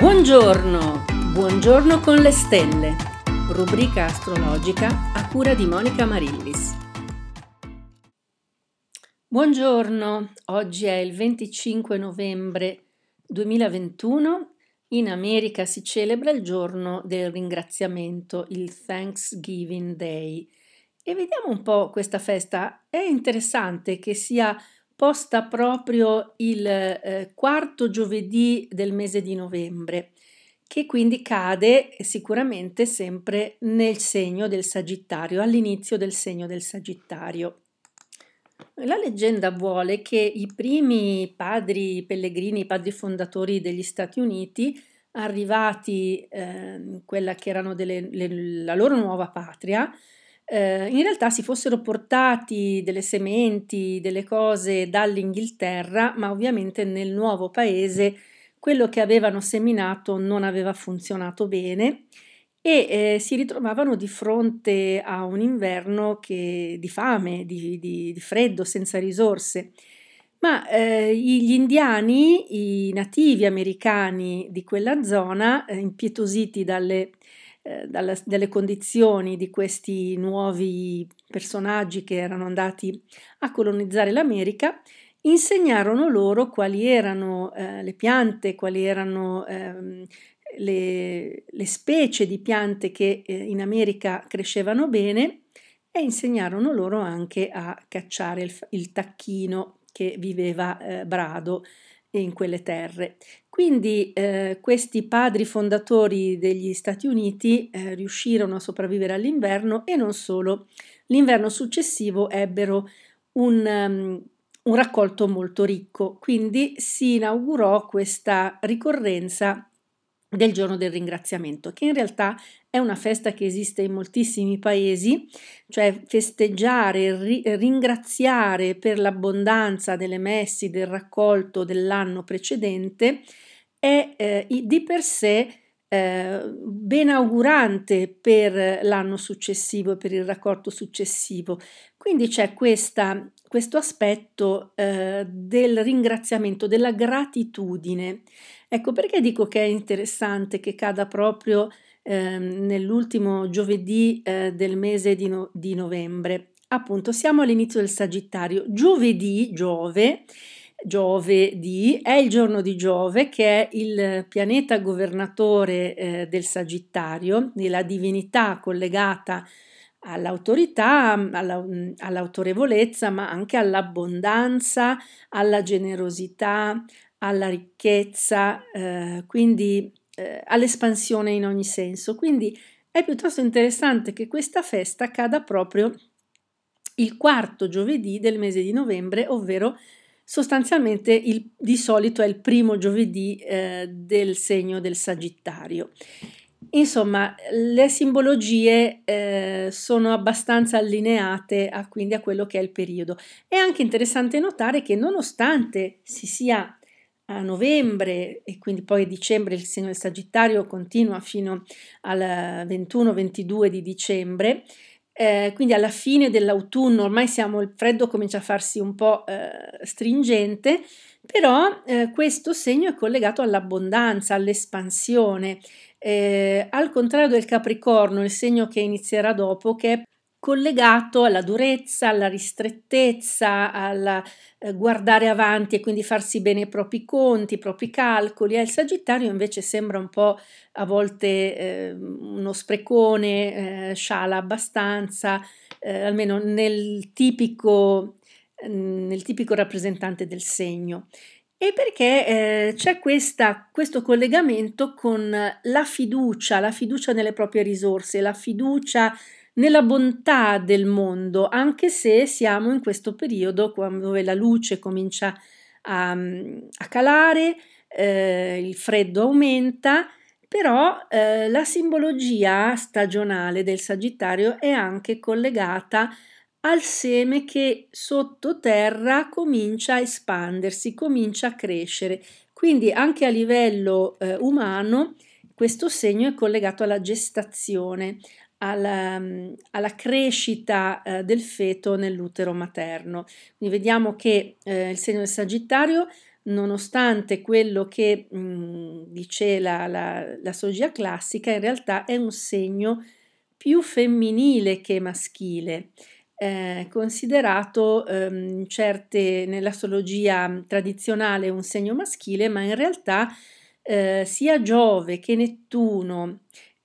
Buongiorno, buongiorno con le stelle, rubrica astrologica a cura di Monica Marillis. Buongiorno, oggi è il 25 novembre 2021, in America si celebra il giorno del ringraziamento, il Thanksgiving Day. E vediamo un po' questa festa. È interessante che sia posta proprio il eh, quarto giovedì del mese di novembre, che quindi cade sicuramente sempre nel segno del Sagittario, all'inizio del segno del Sagittario. La leggenda vuole che i primi padri pellegrini, i padri fondatori degli Stati Uniti, arrivati eh, in quella che erano delle, le, la loro nuova patria, eh, in realtà si fossero portati delle sementi, delle cose dall'Inghilterra, ma ovviamente nel nuovo paese quello che avevano seminato non aveva funzionato bene e eh, si ritrovavano di fronte a un inverno che, di fame, di, di, di freddo, senza risorse. Ma eh, gli indiani, i nativi americani di quella zona, eh, impietositi dalle eh, dalle condizioni di questi nuovi personaggi che erano andati a colonizzare l'America, insegnarono loro quali erano eh, le piante, quali erano ehm, le, le, specie di piante che eh, in America crescevano bene e insegnarono loro anche a cacciare il, il tacchino che viveva eh, brado in quelle terre. Quindi eh, questi padri fondatori degli Stati Uniti eh, riuscirono a sopravvivere all'inverno e non solo, l'inverno successivo ebbero un, um, un raccolto molto ricco, quindi si inaugurò questa ricorrenza del giorno del ringraziamento, che in realtà è una festa che esiste in moltissimi paesi, cioè festeggiare, ri- ringraziare per l'abbondanza delle messi, del raccolto dell'anno precedente, è eh, di per sé eh, benaugurante per l'anno successivo e per il raccolto successivo. Quindi c'è questa, questo aspetto eh, del ringraziamento, della gratitudine. Ecco perché dico che è interessante che cada proprio eh, nell'ultimo giovedì eh, del mese di, no, di novembre. Appunto, siamo all'inizio del Sagittario. Giovedì, Giove, Giove è il giorno di Giove che è il pianeta governatore eh, del Sagittario, la divinità collegata all'autorità, alla, all'autorevolezza, ma anche all'abbondanza, alla generosità, alla ricchezza, eh, quindi eh, all'espansione in ogni senso. Quindi è piuttosto interessante che questa festa cada proprio il quarto giovedì del mese di novembre, ovvero sostanzialmente il, di solito è il primo giovedì eh, del segno del Sagittario. Insomma, le simbologie eh, sono abbastanza allineate a, quindi a quello che è il periodo. È anche interessante notare che nonostante si sia a novembre e quindi poi a dicembre il segno del Sagittario continua fino al 21-22 di dicembre, eh, quindi alla fine dell'autunno ormai siamo, il freddo comincia a farsi un po' eh, stringente, però eh, questo segno è collegato all'abbondanza, all'espansione, eh, al contrario del Capricorno, il segno che inizierà dopo, che è collegato alla durezza, alla ristrettezza, al eh, guardare avanti e quindi farsi bene i propri conti, i propri calcoli. Eh, il Sagittario invece sembra un po' a volte eh, uno sprecone, eh, sciala abbastanza, eh, almeno nel tipico, nel tipico rappresentante del segno. E perché eh, c'è questa, questo collegamento con la fiducia, la fiducia nelle proprie risorse, la fiducia nella bontà del mondo, anche se siamo in questo periodo dove la luce comincia a, a calare, eh, il freddo aumenta, però eh, la simbologia stagionale del Sagittario è anche collegata al seme che sottoterra comincia a espandersi, comincia a crescere. Quindi anche a livello eh, umano questo segno è collegato alla gestazione, alla, mm, alla crescita eh, del feto nell'utero materno. Quindi vediamo che eh, il segno del Sagittario, nonostante quello che mh, mm, dice la, la, l'astrologia classica, in realtà è un segno più femminile che maschile. Eh, considerato ehm, certe nell'astrologia tradizionale un segno maschile, ma in realtà eh, sia Giove che Nettuno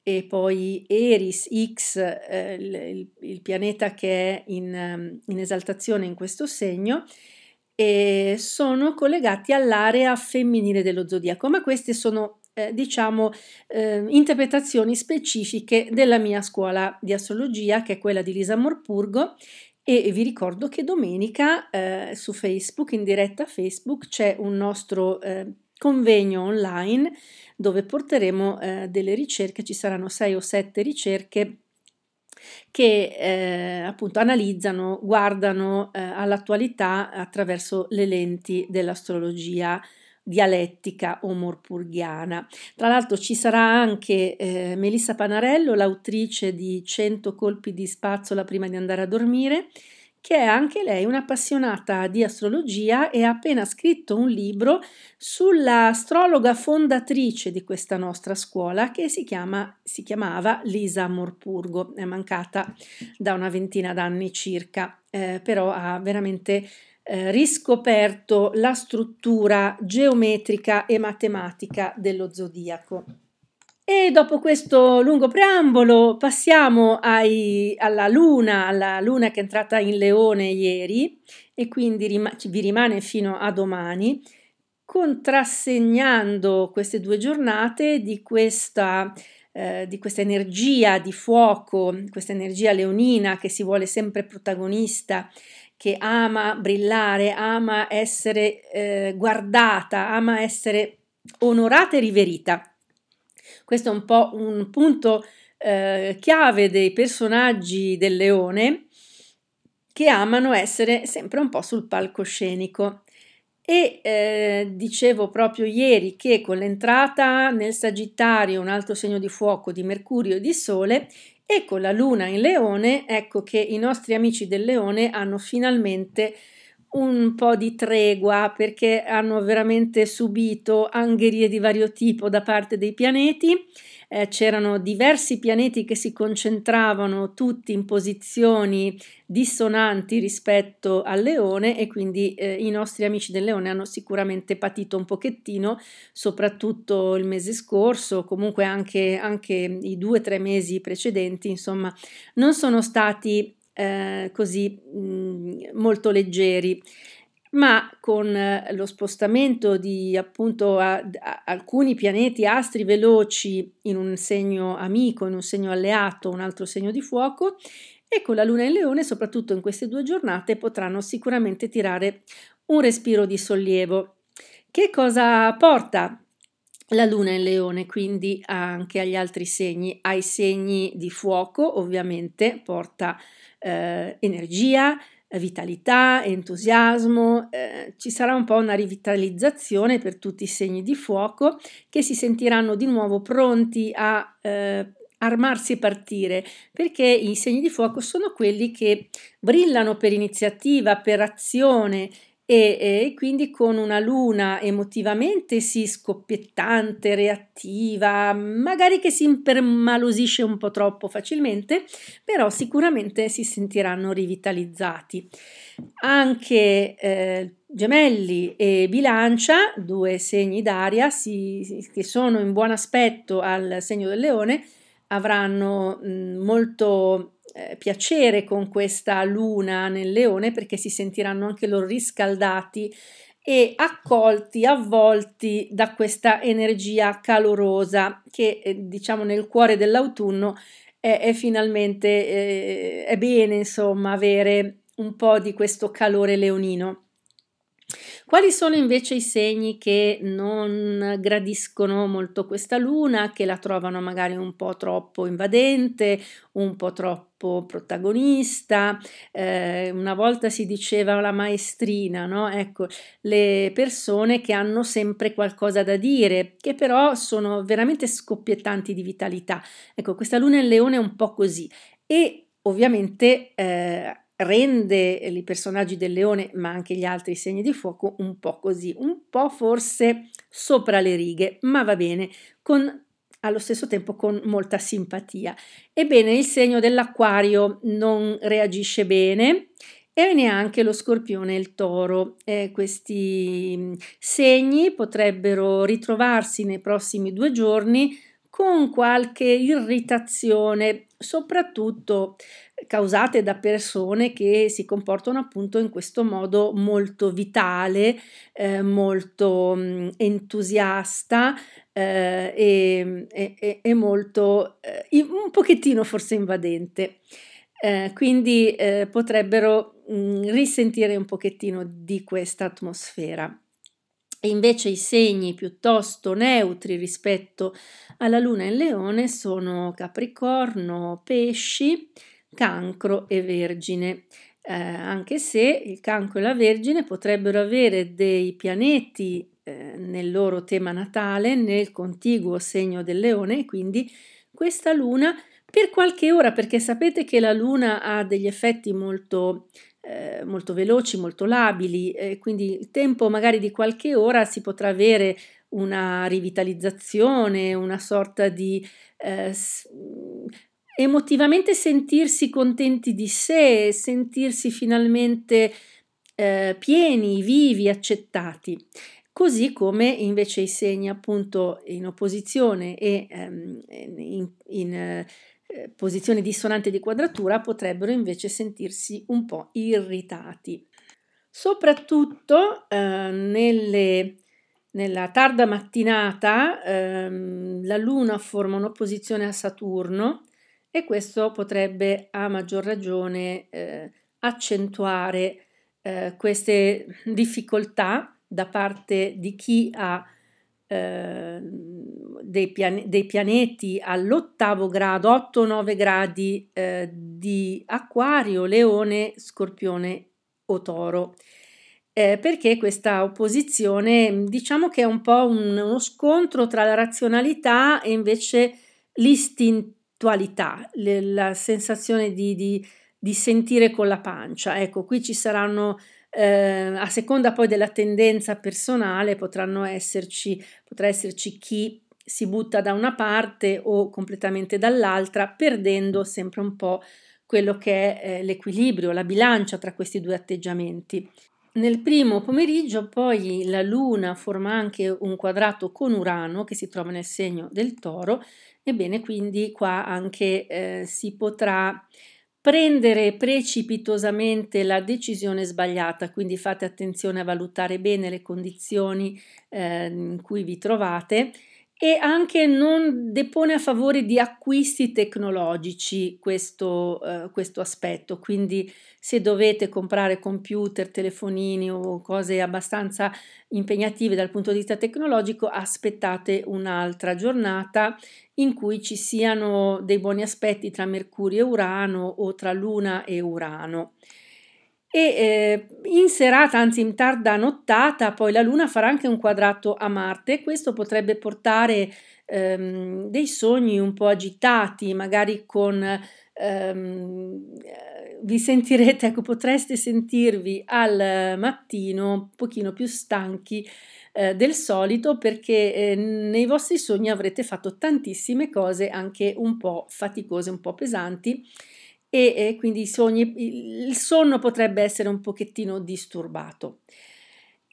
e poi Eris X, eh, il, il, pianeta che è in, ehm, in esaltazione in questo segno, e sono collegati all'area femminile dello zodiaco, ma queste sono eh, diciamo eh, interpretazioni specifiche della mia scuola di astrologia che è quella di Lisa Morpurgo. E vi ricordo che domenica eh, su Facebook, in diretta Facebook, c'è un nostro eh, convegno online dove porteremo eh, delle ricerche, ci saranno sei o sette ricerche che eh, appunto analizzano, guardano eh, all'attualità attraverso le lenti dell'astrologia dialettica o morpurghiana. Tra l'altro ci sarà anche eh, Melissa Panarello, l'autrice di 100 colpi di spazzola prima di andare a dormire, che è anche lei un'appassionata di astrologia e ha appena scritto un libro sull'astrologa fondatrice di questa nostra scuola che si, chiama, si chiamava Lisa Morpurgo, è mancata da una ventina d'anni circa, eh, però ha veramente eh, riscoperto la struttura geometrica e matematica dello zodiaco. E dopo questo lungo preambolo passiamo ai, alla luna, alla luna che è entrata in leone ieri e quindi rim- vi rimane fino a domani, contrassegnando queste due giornate di questa, eh, di questa energia di fuoco, questa energia leonina che si vuole sempre protagonista, che ama brillare, ama essere eh, guardata, ama essere onorata e riverita. Questo è un po' un punto eh, chiave dei personaggi del leone che amano essere sempre un po' sul palcoscenico. E eh, dicevo proprio ieri che con l'entrata nel Sagittario, un altro segno di fuoco di Mercurio e di Sole, e con la Luna in Leone, ecco che i nostri amici del Leone hanno finalmente un po' di tregua perché hanno veramente subito angherie di vario tipo da parte dei pianeti. Eh, c'erano diversi pianeti che si concentravano tutti in posizioni dissonanti rispetto al leone e quindi eh, i nostri amici del leone hanno sicuramente patito un pochettino, soprattutto il mese scorso, comunque anche, anche i due o tre mesi precedenti, insomma, non sono stati eh, così mh, mm, molto leggeri ma con eh, lo spostamento di appunto a, a, alcuni pianeti astri veloci in un segno amico, in un segno alleato, un altro segno di fuoco e con la luna in leone, soprattutto in queste due giornate, potranno sicuramente tirare un respiro di sollievo. Che cosa porta la luna in leone quindi anche agli altri segni, ai segni di fuoco ovviamente porta eh, energia, vitalità, entusiasmo, eh, ci sarà un po' una rivitalizzazione per tutti i segni di fuoco che si sentiranno di nuovo pronti a eh, armarsi e partire, perché i segni di fuoco sono quelli che brillano per iniziativa, per azione e, e, quindi con una luna emotivamente sì scoppiettante, reattiva, magari che si impermalosisce un po' troppo facilmente, però sicuramente si sentiranno rivitalizzati. Anche eh, Gemelli e Bilancia, due segni d'aria si, che sono in buon aspetto al segno del leone, avranno mh, molto eh, piacere con questa luna nel leone perché si sentiranno anche loro riscaldati e accolti, avvolti da questa energia calorosa che eh, diciamo nel cuore dell'autunno è, è finalmente eh, è bene insomma avere un po' di questo calore leonino. Quali sono invece i segni che non gradiscono molto questa luna, che la trovano magari un po' troppo invadente, un po' troppo protagonista? Eh, una volta si diceva la maestrina, no? Ecco, le persone che hanno sempre qualcosa da dire, che però sono veramente scoppiettanti di vitalità. Ecco, questa luna in leone è un po' così e ovviamente eh, rende i personaggi del leone, ma anche gli altri segni di fuoco, un po' così, un po' forse sopra le righe, ma va bene, con allo stesso tempo con molta simpatia. Ebbene, il segno dell'acquario non reagisce bene e neanche lo scorpione e il toro. Eh, questi mm, segni potrebbero ritrovarsi nei prossimi due giorni con qualche irritazione, soprattutto causate da persone che si comportano appunto in questo modo molto vitale, eh, molto entusiasta eh, e, e, e, molto eh, un pochettino forse invadente. Eh, quindi eh, potrebbero mh, risentire un pochettino di questa atmosfera. Invece i segni piuttosto neutri rispetto alla luna in leone sono Capricorno, Pesci, Cancro e Vergine. Eh, anche se il Cancro e la Vergine potrebbero avere dei pianeti eh, nel loro tema natale, nel contiguo segno del leone, e quindi questa luna per qualche ora, perché sapete che la Luna ha degli effetti molto, eh, molto veloci, molto labili, eh, quindi il tempo magari di qualche ora si potrà avere una rivitalizzazione, una sorta di eh, emotivamente sentirsi contenti di sé, sentirsi finalmente eh, pieni, vivi, accettati. Così come invece i segni appunto in opposizione e ehm, in, in eh, posizioni dissonanti di quadratura potrebbero invece sentirsi un po' irritati. Soprattutto eh, nelle, nella tarda mattinata ehm, la Luna forma un'opposizione a Saturno e questo potrebbe a maggior ragione eh, accentuare eh, queste difficoltà da parte di chi ha Ehm, dei, pian- dei, pianeti all'ottavo grado, 8-9 gradi eh, di acquario, leone, scorpione o toro. Eh, perché questa opposizione diciamo che è un po' un, uno scontro tra la razionalità e invece l'istintualità, le, la sensazione di, di, di sentire con la pancia. Ecco, qui ci saranno eh, a seconda poi della tendenza personale potranno esserci, potrà esserci chi si butta da una parte o completamente dall'altra, perdendo sempre un po' quello che è eh, l'equilibrio, la bilancia tra questi due atteggiamenti. Nel primo pomeriggio poi la Luna forma anche un quadrato con Urano che si trova nel segno del toro, ebbene quindi qua anche eh, si potrà prendere precipitosamente la decisione sbagliata, quindi fate attenzione a valutare bene le condizioni eh, in cui vi trovate e anche non depone a favore di acquisti tecnologici questo, uh, questo aspetto, quindi se dovete comprare computer, telefonini o cose abbastanza impegnative dal punto di vista tecnologico, aspettate un'altra giornata in cui ci siano dei buoni aspetti tra Mercurio e Urano o tra Luna e Urano e eh, in serata, anzi in tarda nottata, poi la Luna farà anche un quadrato a Marte. Questo potrebbe portare ehm, dei sogni un po' agitati, magari con ehm, vi sentirete, ecco, potreste sentirvi al mattino un pochino più stanchi eh, del solito perché eh, nei vostri sogni avrete fatto tantissime cose anche un po' faticose, un po' pesanti e, e quindi sogni, il sonno potrebbe essere un pochettino disturbato.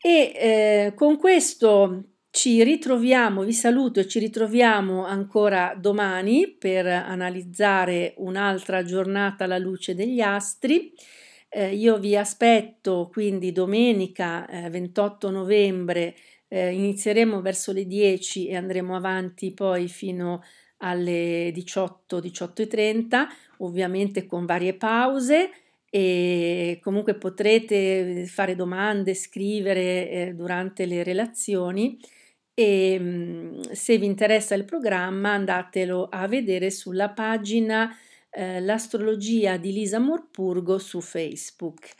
E eh, con questo ci ritroviamo, vi saluto e ci ritroviamo ancora domani per analizzare un'altra giornata alla luce degli astri. Eh, io vi aspetto quindi domenica eh, 28 novembre, eh, inizieremo verso le 10 e andremo avanti poi fino alle 18, 18.30 ovviamente con varie pause e comunque potrete fare domande, scrivere eh, durante le relazioni e mm, se vi interessa il programma andatelo a vedere sulla pagina eh, L'astrologia di Lisa Morpurgo su Facebook.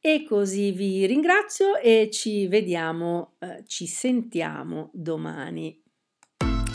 E così vi ringrazio e ci vediamo, eh, ci sentiamo domani.